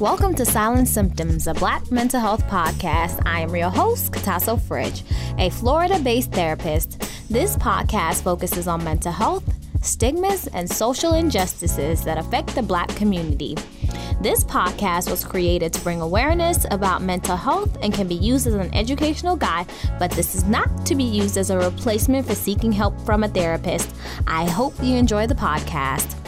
Welcome to Silent Symptoms, a Black mental health podcast. I am your host, Katasso Fridge, a Florida based therapist. This podcast focuses on mental health, stigmas, and social injustices that affect the Black community. This podcast was created to bring awareness about mental health and can be used as an educational guide, but this is not to be used as a replacement for seeking help from a therapist. I hope you enjoy the podcast.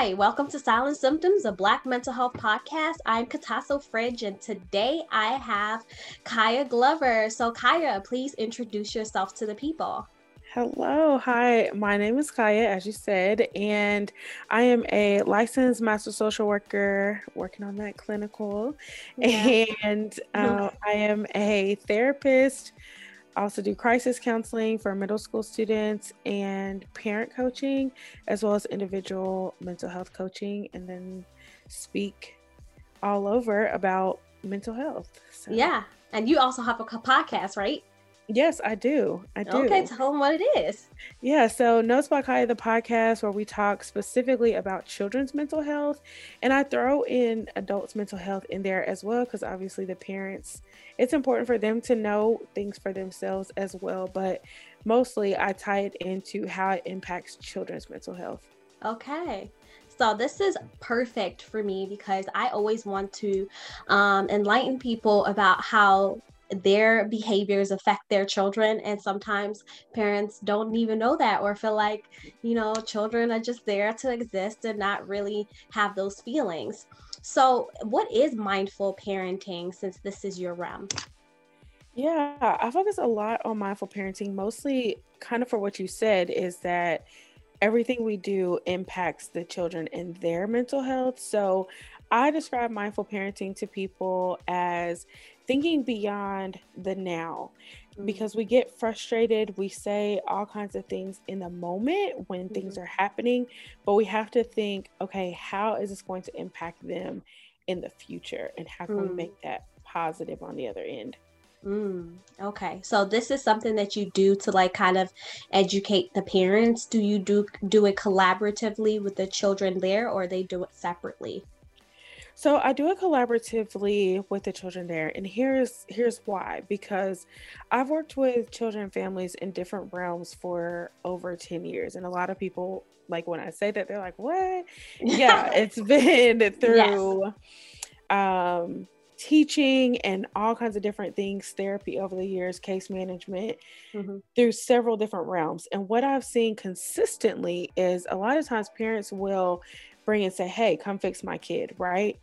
Hi, welcome to Silent Symptoms, a Black mental health podcast. I'm Katasso Fridge, and today I have Khia Glover. So, Khia, please introduce yourself to the people. Hello, hi. My name is Khia, as you said, and I am a licensed master social worker working on that clinical. Yeah. And uh, I am a therapist also do crisis counseling for middle school students and parent coaching, as well as individual mental health coaching, and then speak all over about mental health. So. Yeah. And you also have a podcast, right? Yes, I do. I do. Okay, tell them what it is. Yeah, so Notes by Khia, the podcast where we talk specifically about children's mental health, and I throw in adults' mental health in there as well because obviously the parents, it's important for them to know things for themselves as well. But mostly, I tie it into how it impacts children's mental health. Okay. So this is perfect for me because I always want to um, enlighten people about how their behaviors affect their children and sometimes parents don't even know that or feel like you know children are just there to exist and not really have those feelings. So what is mindful parenting since this is your realm? Yeah i focus a lot on mindful parenting mostly kind of for what you said is that everything we do impacts the children and their mental health. So I describe mindful parenting to people as thinking beyond the now mm-hmm. because we get frustrated we say all kinds of things in the moment when mm-hmm. things are happening but we have to think okay how is this going to impact them in the future and how can mm. we make that positive on the other end Mm, okay. So this is something that you do to like kind of educate the parents. Do you do do it collaboratively with the children there or they do it separately? So I do it collaboratively with the children there, and here's here's why. Because I've worked with children and families in different realms for over 10 years. And a lot of people like when I say that, they're like, what? Yeah, it's been through yes. um teaching and all kinds of different things, therapy over the years, case management, mm-hmm. through several different realms. And what I've seen consistently is a lot of times parents will bring and say, Hey, come fix my kid, right?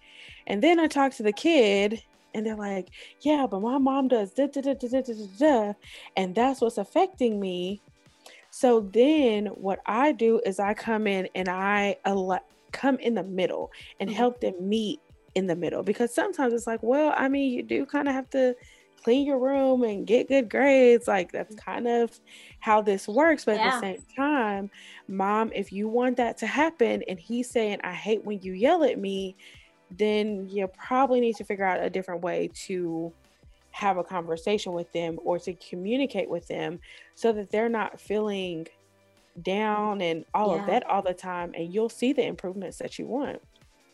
And then I talk to the kid and they're like, Yeah, but my mom does da, da, da, da, da, da, da, and that's what's affecting me. So then what I do is I come in and I ele- come in the middle and mm-hmm. help them meet in the middle because sometimes it's like, well, I mean, you do kind of have to clean your room and get good grades. Like that's mm. kind of how this works. But yeah. at the same time, mom, if you want that to happen and he's saying, I hate when you yell at me, then you probably need to figure out a different way to have a conversation with them or to communicate with them so that they're not feeling down and all yeah. of that all the time and you'll see the improvements that you want.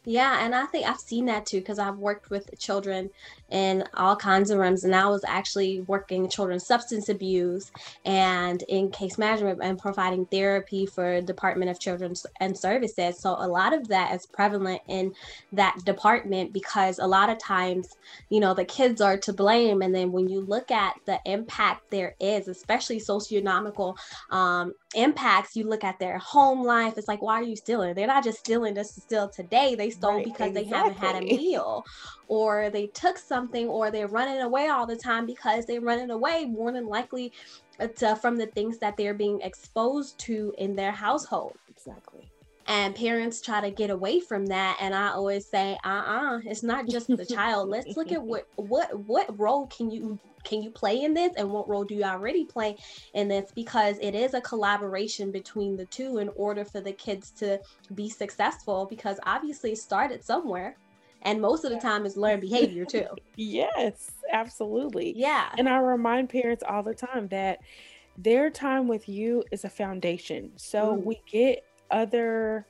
Yeah, and I think I've seen that too because I've worked with children in all kinds of rooms, and I was actually working children's substance abuse and in case management and providing therapy for Department of Children's and Services. So a lot of that is prevalent in that department because a lot of times, you know, the kids are to blame, and then when you look at the impact there is, especially socioeconomical um, impacts, you look at their home life. It's like, why are you stealing? They're not just stealing just to steal today. They stole right, because exactly. they haven't had a meal or they took something or they're running away all the time because they're running away more than likely uh, to, from the things that they're being exposed to in their household. Exactly and parents try to get away from that and i always say uh-uh it's not just the child let's look at what what what role can you can you play in this and what role do you already play in this? Because it is a collaboration between the two in order for the kids to be successful because obviously it started somewhere and most of the time it's learned behavior too. Yes absolutely. Yeah. And i remind parents all the time that their time with you is a foundation. So mm. we get other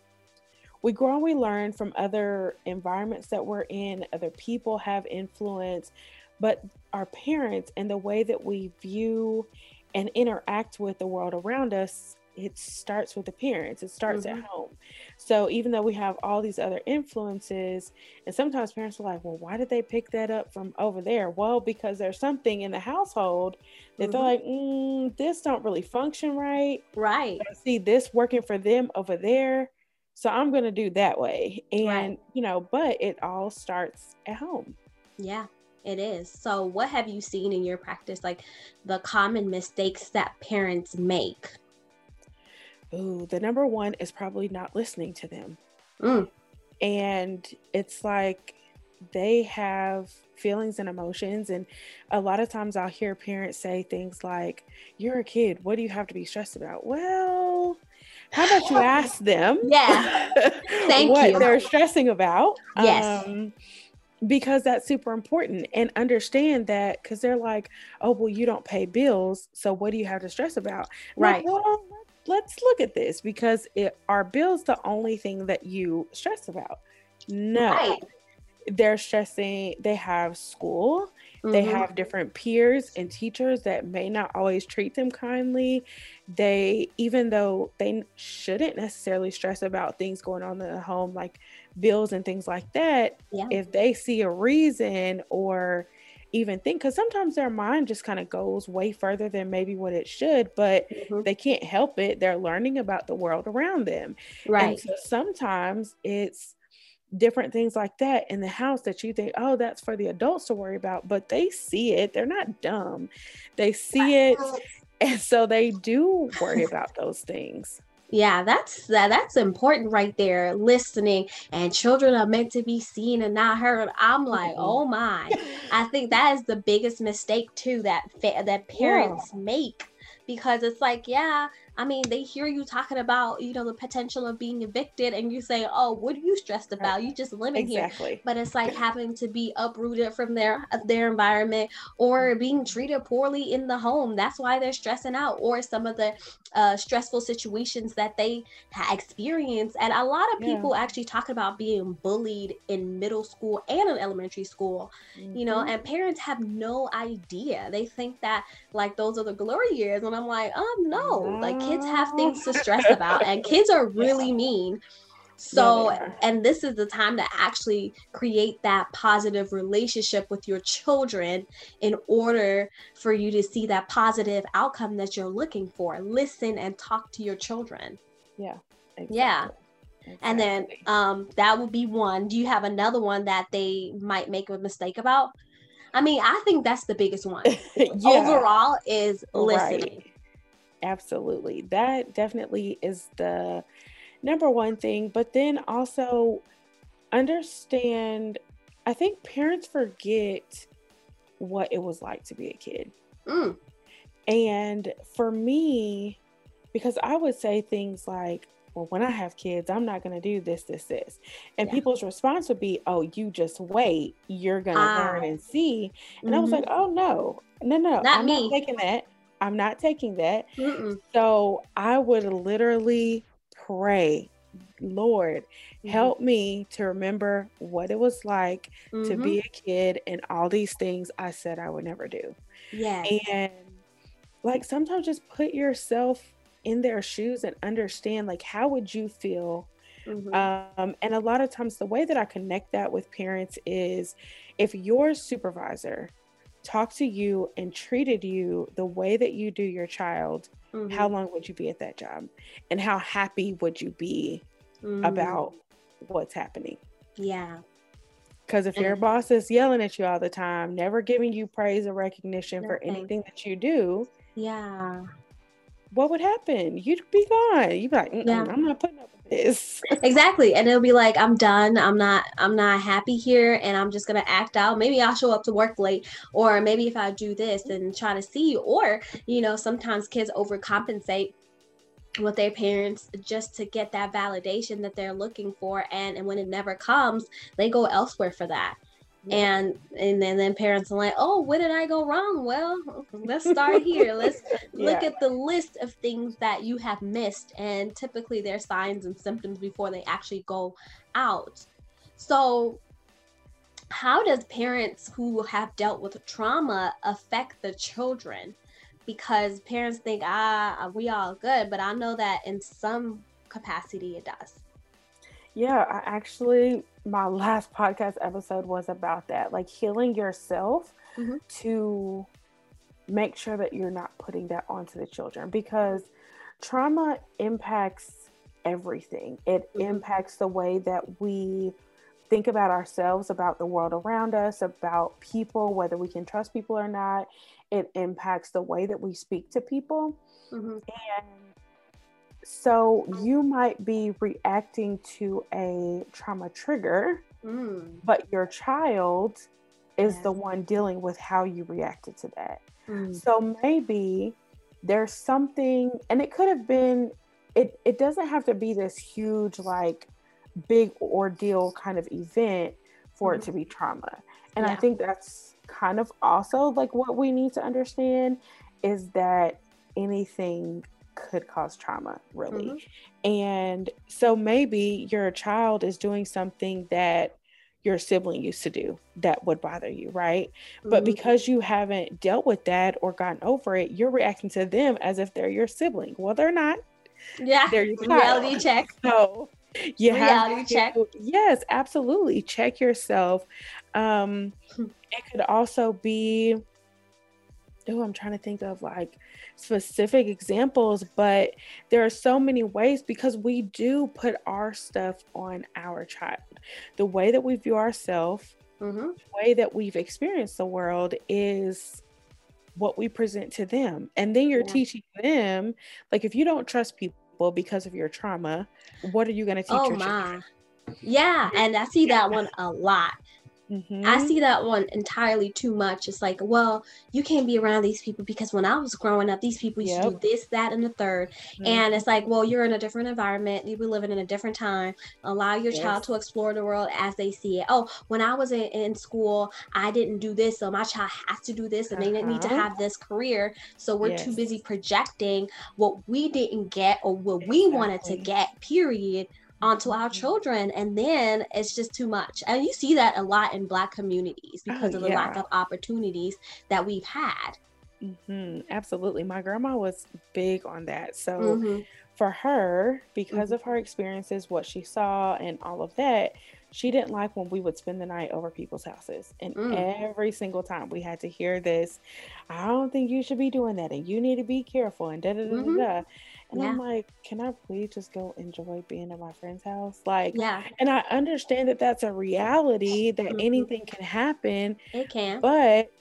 we grow and we learn from other environments that we're in, other people have influence, but our parents and the way that we view and interact with the world around us it starts with the parents. It starts mm-hmm. at home. So even though we have all these other influences and sometimes parents are like well why did they pick that up from over there? Well because there's something in the household that mm-hmm. they're like mm, this don't really function right. Right. I see this working for them over there so i'm going to do that way. And right. you know but it all starts at home. Yeah it is. So, what have you seen in your practice, like the common mistakes that parents make? Oh, the number one is probably not listening to them. Mm. And it's like they have feelings and emotions. And a lot of times I'll hear parents say things like, You're a kid. What do you have to be stressed about? Well, how about you ask them? Yeah. Thank what you. they're stressing about. Yes. Um, because that's super important and understand that because they're like, oh, well, you don't pay bills. So what do you have to stress about? Right. Like, well, let's look at this because it, are bills the only thing that you stress about? No. Right. They're stressing, they have school, mm-hmm. they have different peers and teachers that may not always treat them kindly. They, even though they shouldn't necessarily stress about things going on in the home, like bills and things like that, yeah. if they see a reason or even think because sometimes their mind just kind of goes way further than maybe what it should but mm-hmm. they can't help it. They're learning about the world around them. Right. so sometimes it's different things like that in the house that you think oh that's for the adults to worry about but they see it. They're not dumb. They see it and so they do worry about those things yeah that's that that's important right there listening and children are meant to be seen and not heard i'm like mm-hmm. oh my i think that is the biggest mistake too that fa- that parents yeah. make because it's like yeah I mean, they hear you talking about, you know, the potential of being evicted, and you say, "Oh, what are you stressed about? You just living exactly. here." But it's like having to be uprooted from their their environment or being treated poorly in the home. That's why they're stressing out, or some of the uh, stressful situations that they experience. And a lot of people yeah. actually talk about being bullied in middle school and in elementary school, mm-hmm. you know, mm-hmm. and parents have no idea. They think that like those are the glory years, and I'm like, um, no, like kids have things to stress about, and kids are really mean. So, and this is the time to actually create that positive relationship with your children in order for you to see that positive outcome that you're looking for. Listen and talk to your children. Yeah. Exactly. Yeah. Exactly. And then um, that would be one. Do you have another one that they might make a mistake about? I mean, I think that's the biggest one. yeah. Overall, is listening. Right. Absolutely. That definitely is the number one thing. But then also understand, I think parents forget what it was like to be a kid. Mm. And for me, because I would say things like, well, when I have kids, I'm not going to do this, this, this. And yeah. people's response would be, oh, you just wait. You're going to ah. learn and see. And mm-hmm. I was mm-hmm. like, oh, no, no, no. Not I'm me. not taking that. I'm not taking that. Mm-mm. So I would literally pray, Lord, mm-hmm. help me to remember what it was like mm-hmm. to be mm-hmm. a kid and all these things I said I would never do. Yeah. And like sometimes just put yourself in their shoes and understand like how would you feel Mm-hmm. Um, and a lot of times, the way that I connect that with parents is if your supervisor talked to you and treated you the way that you do your child, mm-hmm. how long would you be at that job? And how happy would you be mm-hmm. about what's happening? Yeah. Because if your boss is yelling at you all the time, never giving you praise or recognition Nothing. for anything that you do, yeah, what would happen? You'd be gone. You'd be like, yeah. I'm not putting up exactly. And it'll be like, I'm done. I'm not, I'm not happy here and I'm just gonna act out. Maybe I'll show up to work late, or maybe if I do this and try to see or you know, sometimes kids overcompensate with their parents just to get that validation that they're looking for and, and when it never comes they go elsewhere for that and and then, then parents are like oh where did i go wrong? Well let's start here. Let's yeah. look at the list of things that you have missed and typically there are signs and symptoms before they actually go out. So how does parents who have dealt with trauma affect the children? Because parents think ah we all good but i know that in some capacity it does yeah i actually my last podcast episode was about that like healing yourself mm-hmm. to make sure that you're not putting that onto the children because trauma impacts everything it mm-hmm. impacts the way that we think about ourselves about the world around us about people whether we can trust people or not it impacts the way that we speak to people mm-hmm. and so you might be reacting to a trauma trigger, mm. but your child is yes. the one dealing with how you reacted to that. Mm. So maybe there's something, and it could have been, it, it doesn't have to be this huge, like, big ordeal kind of event for mm. it mm-hmm. to be trauma. And yeah. I think that's kind of also like what we need to understand is that anything could cause trauma, really. Mm-hmm. And so maybe your child is doing something that your sibling used to do that would bother you, right? Mm-hmm. But because you haven't dealt with that or gotten over it, you're reacting to them as if they're your sibling. Well, they're not. Yeah. They're your child. Reality check. So you Reality have to, check. Yes, absolutely. Check yourself. Um, it could also be oh, I'm trying to think of like specific examples, but there are so many ways because we do put our stuff on our child. The way that we view ourselves, mm-hmm. the way that we've experienced the world is what we present to them. And then you're yeah. teaching them, like, if you don't trust people because of your trauma, what are you going to teach oh, your my. children? Yeah, and I see that one a lot. Mm-hmm. I see that one entirely too much. It's like, well, you can't be around these people because when I was growing up, these people used yep. to do this, that, and the 3rd mm-hmm. And it's like, well, you're in a different environment. You were living in a different time. Allow your yes. child to explore the world as they see it. Oh, when I was in, in, school, I didn't do this, so my child has to do this, and uh-huh. they need to uh-huh. have this career. So we're yes. too busy projecting what we didn't get or what exactly. we wanted to get, period onto our mm-hmm. children and then it's just too much and you see that a lot in black communities oh, because oh, of the yeah. lack of opportunities that we've had mm-hmm. absolutely my grandma was big on that so mm-hmm. for her because mm-hmm. of her experiences what she saw and all of that she didn't like when we would spend the night over people's houses. And mm. every single time we had to hear this, I don't think you should be doing that. And you need to be careful. And da da da mm-hmm. da. And yeah. I'm like, can I please just go enjoy being at my friend's house? Like, yeah. And I understand that that's a reality that mm-hmm. anything can happen. It can. But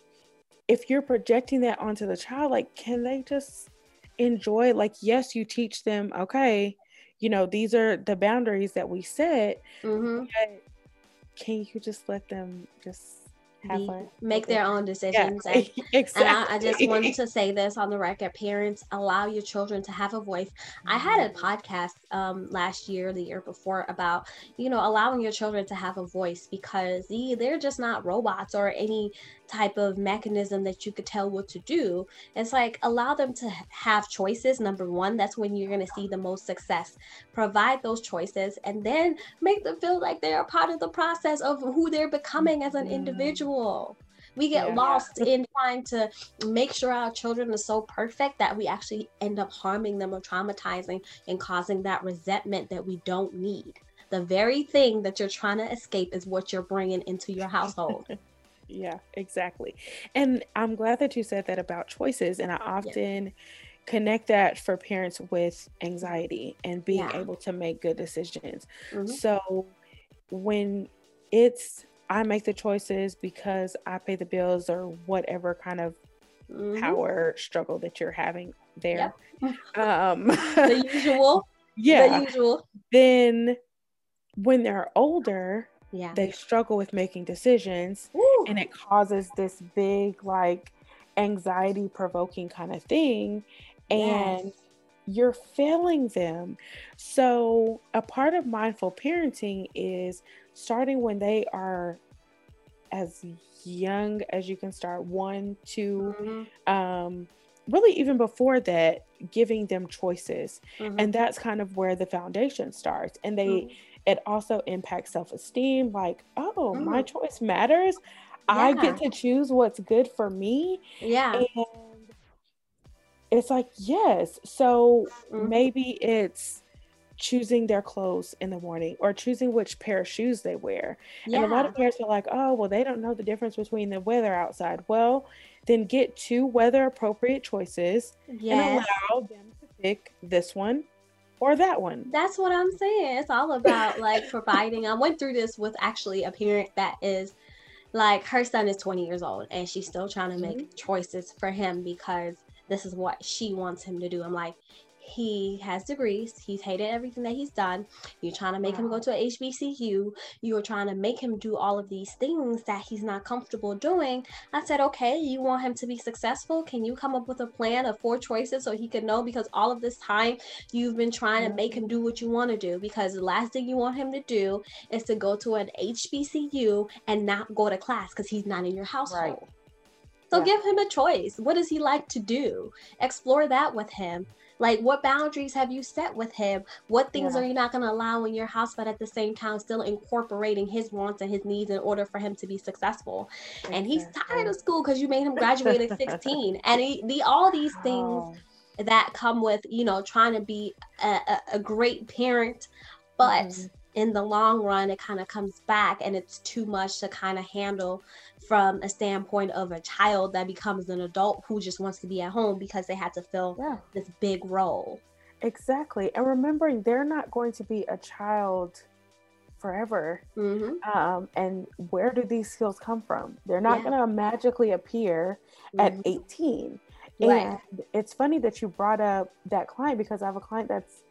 if you're projecting that onto the child, like, can they just enjoy? Like, yes, you teach them, okay, you know, these are the boundaries that we set. Mm-hmm. can you just let them just be, make their own decisions. Yeah, and, exactly. and I, I, just wanted to say this on the record: parents, allow your children to have a voice. I had a mm-hmm. podcast um, last year, the year before, about you know allowing your children to have a voice because they're just not robots or any type of mechanism that you could tell what to do. It's like allow them to have choices. Number one, that's when you're going to see the most success. Provide those choices and then make them feel like they're a part of the process of who they're becoming as an mm-hmm. individual. We get yeah, lost in trying to make sure our children are so perfect that we actually end up harming them or traumatizing and causing that resentment that we don't need. The very thing that you're trying to escape is what you're bringing into your household. Yeah, exactly. And I'm glad that you said that about choices. And I often yeah. connect that for parents with anxiety and being yeah. able to make good decisions. Mm-hmm. So when it's, I make the choices because I pay the bills or whatever kind of mm-hmm. power struggle that you're having there. Yep. Um, the usual. Yeah. The usual. Then when they're older, yeah they struggle with making decisions Ooh. and it causes this big like anxiety provoking kind of thing and yes. you're failing them so a part of mindful parenting is starting when they are as young as you can start one, two, mm-hmm. um, really even before that, giving them choices. Mm-hmm. And that's kind of where the foundation starts. And they, mm-hmm. it also impacts self esteem like, oh, my mm. choice matters. Yeah. I get to choose what's good for me. Yeah. And it's like, yes. So mm-hmm. maybe it's choosing their clothes in the morning or choosing which pair of shoes they wear. Yeah. And a lot of parents are like, oh, well, they don't know the difference between the weather outside. Well, then get two weather appropriate choices yes. and allow them to pick this one or that one. That's what I'm saying. It's all about like providing. I went through this with actually a parent that is like her son is 20 years old and she's still trying to make mm-hmm. choices for him because this is what she wants him to do. I'm like, he has degrees. He's hated everything that he's done. You're trying to make wow. him go to a HBCU. You are trying to make him do all of these things that he's not comfortable doing. I said, okay, you want him to be successful? Can you come up with a plan of four choices so he could know? Because all of this time you've been trying to make him do what you want to do. Because the last thing you want him to do is to go to an HBCU and not go to class because he's not in your household. Right. So yeah. give him a choice. What does he like to do? Explore that with him. Like, what boundaries have you set with him? What things yeah. are you not going to allow in your house, but at the same time, still incorporating his wants and his needs in order for him to be successful? Exactly. And he's tired of school because you made him graduate at 16. And he, the, all these things oh. that come with, you know, trying to be a, a, a great parent, but. Mm-hmm in the long run it kind of comes back and it's too much to kind of handle from a standpoint of a child that becomes an adult who just wants to be at home because they had to fill yeah. this big role exactly and remembering they're not going to be a child forever mm-hmm. um, and where do these skills come from they're not yeah. going to magically appear mm-hmm. at 18 right. and it's funny that you brought up that client because i have a client that's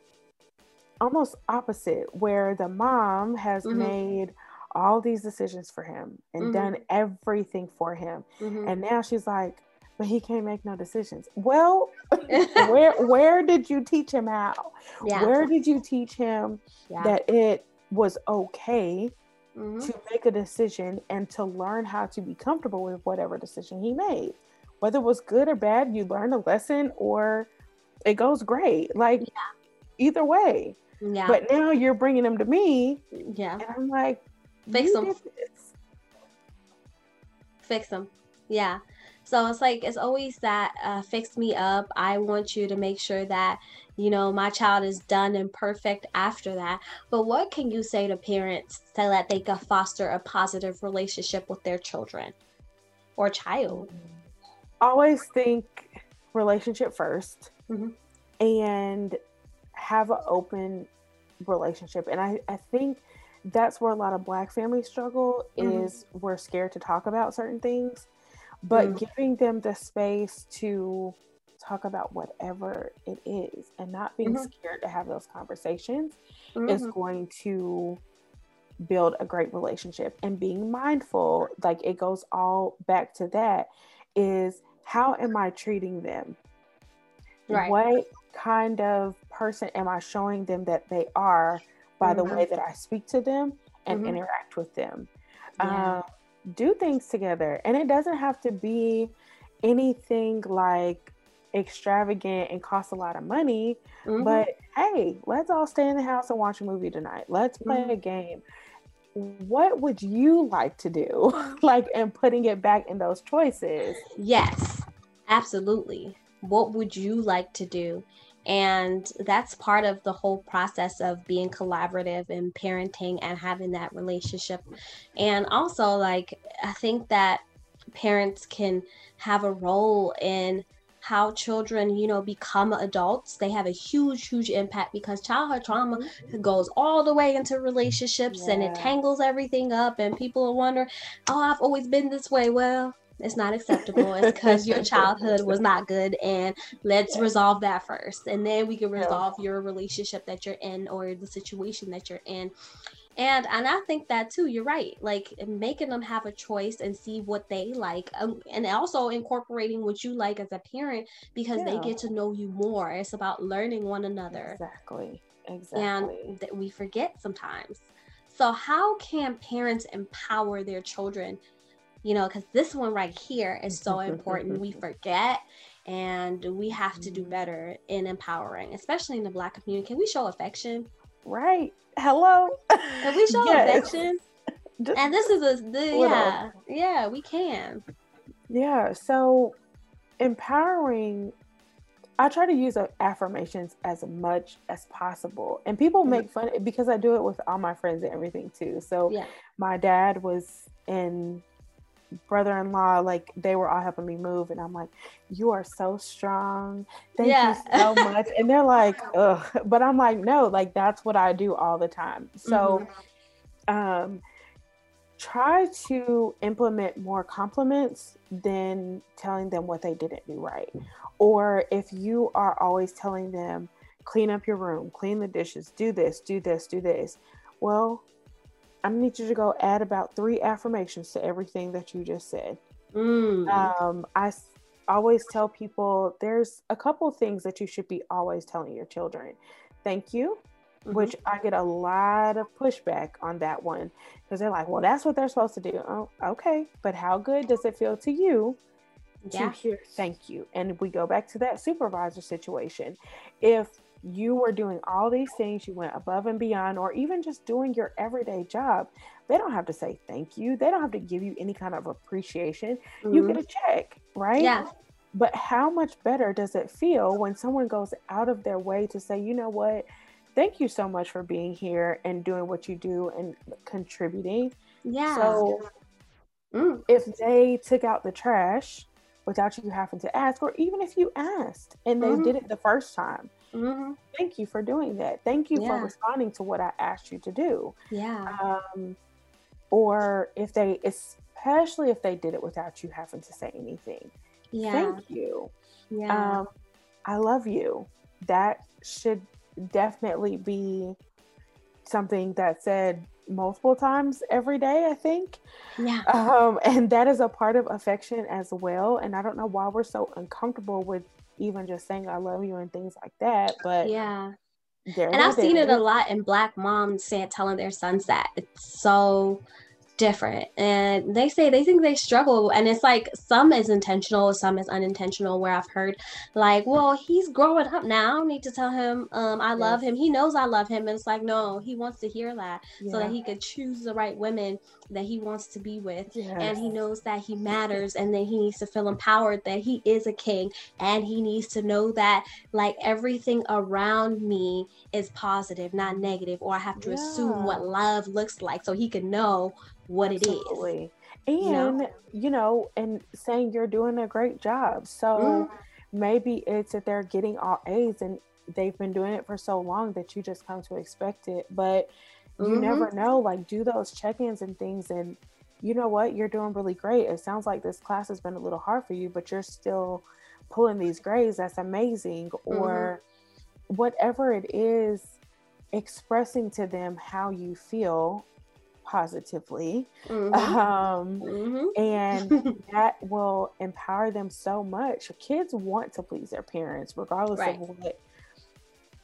almost opposite where the mom has mm-hmm. made all these decisions for him and mm-hmm. done everything for him mm-hmm. and now she's like but he can't make no decisions well where where did you teach him how yeah. where did you teach him yeah. that it was okay mm-hmm. to make a decision and to learn how to be comfortable with whatever decision he made whether it was good or bad you learn a lesson or it goes great like yeah. either way yeah. But now you're bringing them to me. Yeah. And I'm like, fix them. Fix them. Yeah. So it's like it's always that uh, fix me up. I want you to make sure that you know my child is done and perfect after that. But what can you say to parents so that they can foster a positive relationship with their children or child? Always think relationship 1st mm-hmm. and have an open relationship. And I, I think that's where a lot of black families struggle mm-hmm. is we're scared to talk about certain things. But mm-hmm. giving them the space to talk about whatever it is and not being mm-hmm. scared to have those conversations is mm-hmm. going to build a great relationship and being mindful like it goes all back to that is how am i treating them right. what kind of person am I showing them that they are by mm-hmm. the way that I speak to them and mm-hmm. interact with them? Yeah. Uh, do things together. And it doesn't have to be anything like extravagant and cost a lot of money. Mm-hmm. But hey, let's all stay in the house and watch a movie tonight. Let's play mm-hmm. a game. What would you like to do? like, and putting it back in those choices. Yes, absolutely what would you like to do and that's part of the whole process of being collaborative and parenting and having that relationship and also like i think that parents can have a role in how children you know become adults they have a huge huge impact because childhood trauma mm-hmm. goes all the way into relationships yeah. and it tangles everything up and people are wondering oh i've always been this way well it's not acceptable. It's because your childhood was not good, and let's resolve that first, and then we can resolve your relationship that you're in or the situation that you're in. And and I think that too. You're right. Like making them have a choice and see what they like, um, and also incorporating what you like as a parent because yeah. they get to know you more. It's about learning one another. Exactly. Exactly. And that we forget sometimes. So how can parents empower their children you know, because this one right here is so important. we forget and we have to do better in empowering, especially in the Black community. Can we show affection? Right. Hello. Can we show yes. affection? Just and this is a the, yeah yeah we can. Yeah. So empowering I try to use affirmations as much as possible. And people mm-hmm. make fun because I do it with all my friends and everything too. So yeah. my dad was in brother-in-law like they were all helping me move and i'm like you are so strong. Thank yeah. you so much. And they're like ugh. But i'm like no like that's what i do all the time. So mm-hmm. um try to implement more compliments than telling them what they didn't do right. Or if you are always telling them clean up your room clean the dishes do this do this do this well I need you to go add about three affirmations to everything that you just said. Mm. Um, I always tell people there's a couple things that you should be always telling your children. Thank you, mm-hmm. which I get a lot of pushback on that one because they're like, well, that's what they're supposed to do. Oh, okay. But how good does it feel to you yeah. to hear thank you? And we go back to that supervisor situation. If you were doing all these things, you went above and beyond, or even just doing your everyday job, they don't have to say thank you. They don't have to give you any kind of appreciation. Mm-hmm. You get a check, right? Yeah. But how much better does it feel when someone goes out of their way to say, you know what? Thank you so much for being here and doing what you do and contributing. Yeah. So mm. if they took out the trash without you having to ask, or even if you asked and they mm-hmm. did it the first time, Mm-hmm. Thank you for doing that. Thank you yeah. for responding to what I asked you to do. Yeah. Um, or if they, especially if they did it without you having to say anything. Yeah. Thank you. Yeah. Um, I love you. That should definitely be something that said multiple times every day, I think. Yeah. Um, and that is a part of affection as well. And I don't know why we're so uncomfortable with even just saying I love you and things like that. But yeah. And I've seen it a lot in black moms saying telling their sons that. It's so different and they say they think they struggle and it's like some is intentional some is unintentional where i've heard like well he's growing up now i don't need to tell him um, i love him he knows i love him and it's like no he wants to hear that yeah. so that he could choose the right women that he wants to be with yes. and he knows that he matters and then he needs to feel empowered that he is a king and he needs to know that like everything around me is positive not negative or i have to yeah. assume what love looks like so he can know what Absolutely. it is. And, you know? you know, and saying you're doing a great job. So mm. maybe it's that they're getting all A's and they've been doing it for so long that you just come to expect it. But you mm-hmm. never know, like, do those check ins and things. And you know what? You're doing really great. It sounds like this class has been a little hard for you, but you're still pulling these grades. That's amazing. Or mm-hmm. whatever it is, expressing to them how you feel positively mm-hmm. Um, mm-hmm. and that will empower them so much kids want to please their parents regardless right. of what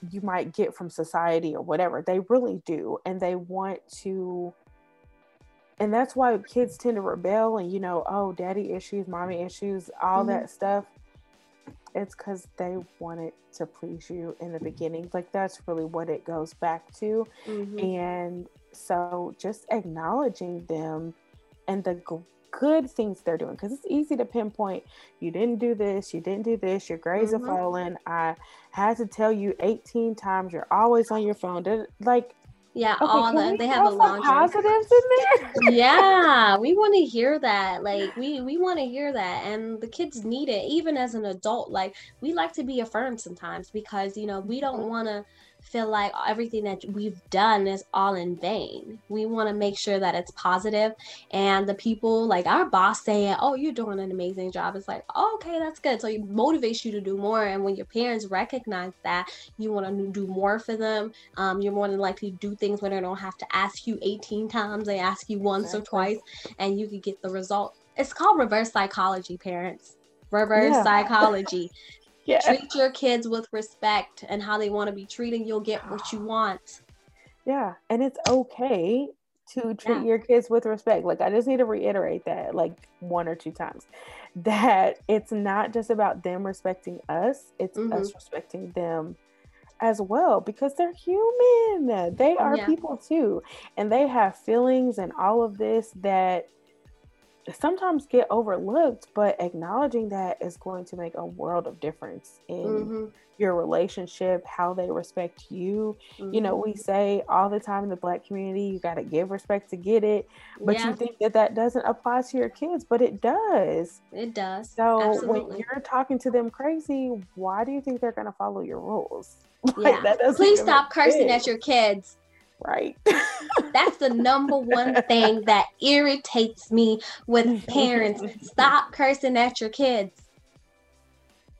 you might get from society or whatever they really do and they want to and that's why kids tend to rebel and you know oh daddy issues mommy issues all mm-hmm. that stuff it's because they wanted to please you in the beginning like that's really what it goes back to mm-hmm. and so just acknowledging them and the good things they're doing because it's easy to pinpoint you didn't do this, you didn't do this, your grades mm-hmm. are falling. I had to tell you 18 times you're always on your phone. Like yeah, okay, all the they have a long positives in there. yeah, we want to hear that. Like we we want to hear that, and the kids need it. Even as an adult, like we like to be affirmed sometimes because you know we don't mm-hmm. want to feel like everything that we've done is all in vain. We want to make sure that it's positive and the people like our boss saying, "Oh, you're doing an amazing job." It's like, oh, "Okay, that's good." So it motivates you to do more and when your parents recognize that, you want to do more for them. Um, you're more than likely to do things when they don't have to ask you 18 times, they ask you once exactly. or twice and you can get the result. It's called reverse psychology, parents. Reverse yeah. psychology. Yeah. Treat your kids with respect and how they want to be treated. You'll get what you want. Yeah. And it's okay to treat yeah. your kids with respect. Like I just need to reiterate that like one or two times. That it's not just about them respecting us, it's mm-hmm. us respecting them as well because they're human. They are yeah. people too. And they have feelings and all of this that sometimes get overlooked, but acknowledging that is going to make a world of difference in mm-hmm. your relationship, how they respect you. Mm-hmm. You know, we mm-hmm. say all the time in the black community, you got to give respect to get it, but yeah. you think that that doesn't apply to your kids, but it does. It does. So Absolutely. when you're talking to them crazy, why do you think they're going to follow your rules? Like, yeah. Please stop cursing sense. at your kids. Right. That's the number one thing that irritates me with parents. Stop cursing at your kids.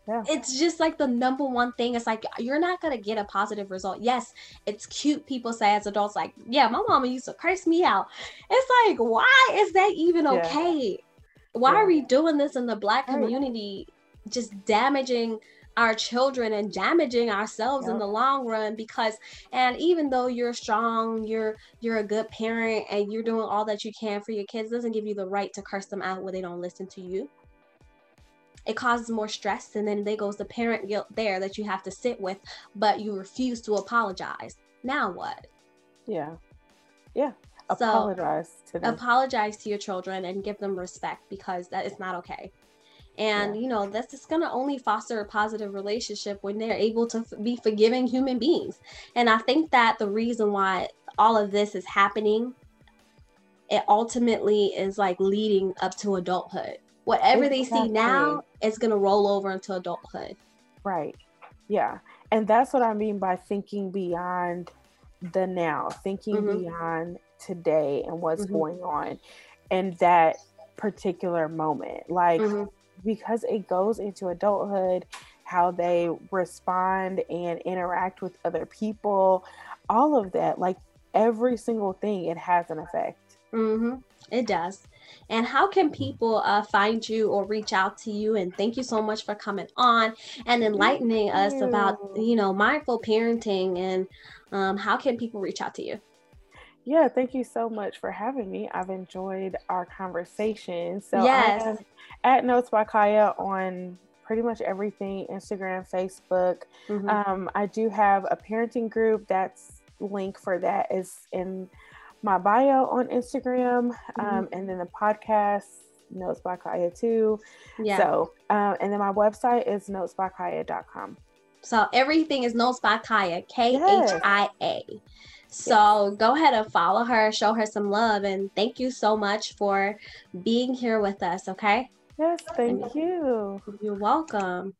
Yeah. It's just like the number one thing. It's like you're not gonna get a positive result. Yes, it's cute. People say as adults, like, yeah, my mama used to curse me out. It's like, why is that even okay? Why yeah. are we doing this in the black community? Just damaging our children and damaging ourselves yep. in the long run because and even though you're strong you're you're a good parent and you're doing all that you can for your kids doesn't give you the right to curse them out when they don't listen to you. It causes more stress and then there goes the parent guilt there that you have to sit with but you refuse to apologize. Now what? Yeah. Yeah. Apologize so, to them. apologize to your children and give them respect because that is not okay and yeah. you know that's just going to only foster a positive relationship when they're able to f- be forgiving human beings and i think that the reason why all of this is happening it ultimately is like leading up to adulthood whatever exactly. they see now is going to roll over into adulthood right yeah and that's what i mean by thinking beyond the now thinking mm-hmm. beyond today and what's mm-hmm. going on and that particular moment like mm-hmm because it goes into adulthood, how they respond and interact with other people, all of that, like every single thing, it has an effect. Mm-hmm. It does. And how can people uh, find you or reach out to you? And thank you so much for coming on and enlightening us about, you know, mindful parenting and um, how can people reach out to you? Yeah, thank you so much for having me. I've enjoyed our conversation. So yes. At Notes by Khia on pretty much everything Instagram, Facebook. Mm-hmm. Um, I do have a parenting group. That's link for that is in my bio on Instagram, mm-hmm. um, and then the podcast Notes by Khia too. Yeah. So, um, and then my website is notesbykhia.com. So everything is Notes by Khia, K H I A. So go ahead and follow her, show her some love, and thank you so much for being here with us. Okay. Yes, thank and you. You're welcome.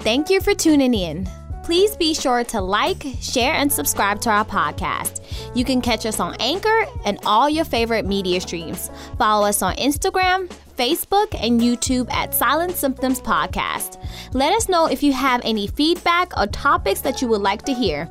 Thank you for tuning in. Please be sure to like, share, and subscribe to our podcast. You can catch us on Anchor and all your favorite media streams. Follow us on Instagram, Facebook, and YouTube at Silent Symptoms Podcast. Let us know if you have any feedback or topics that you would like to hear.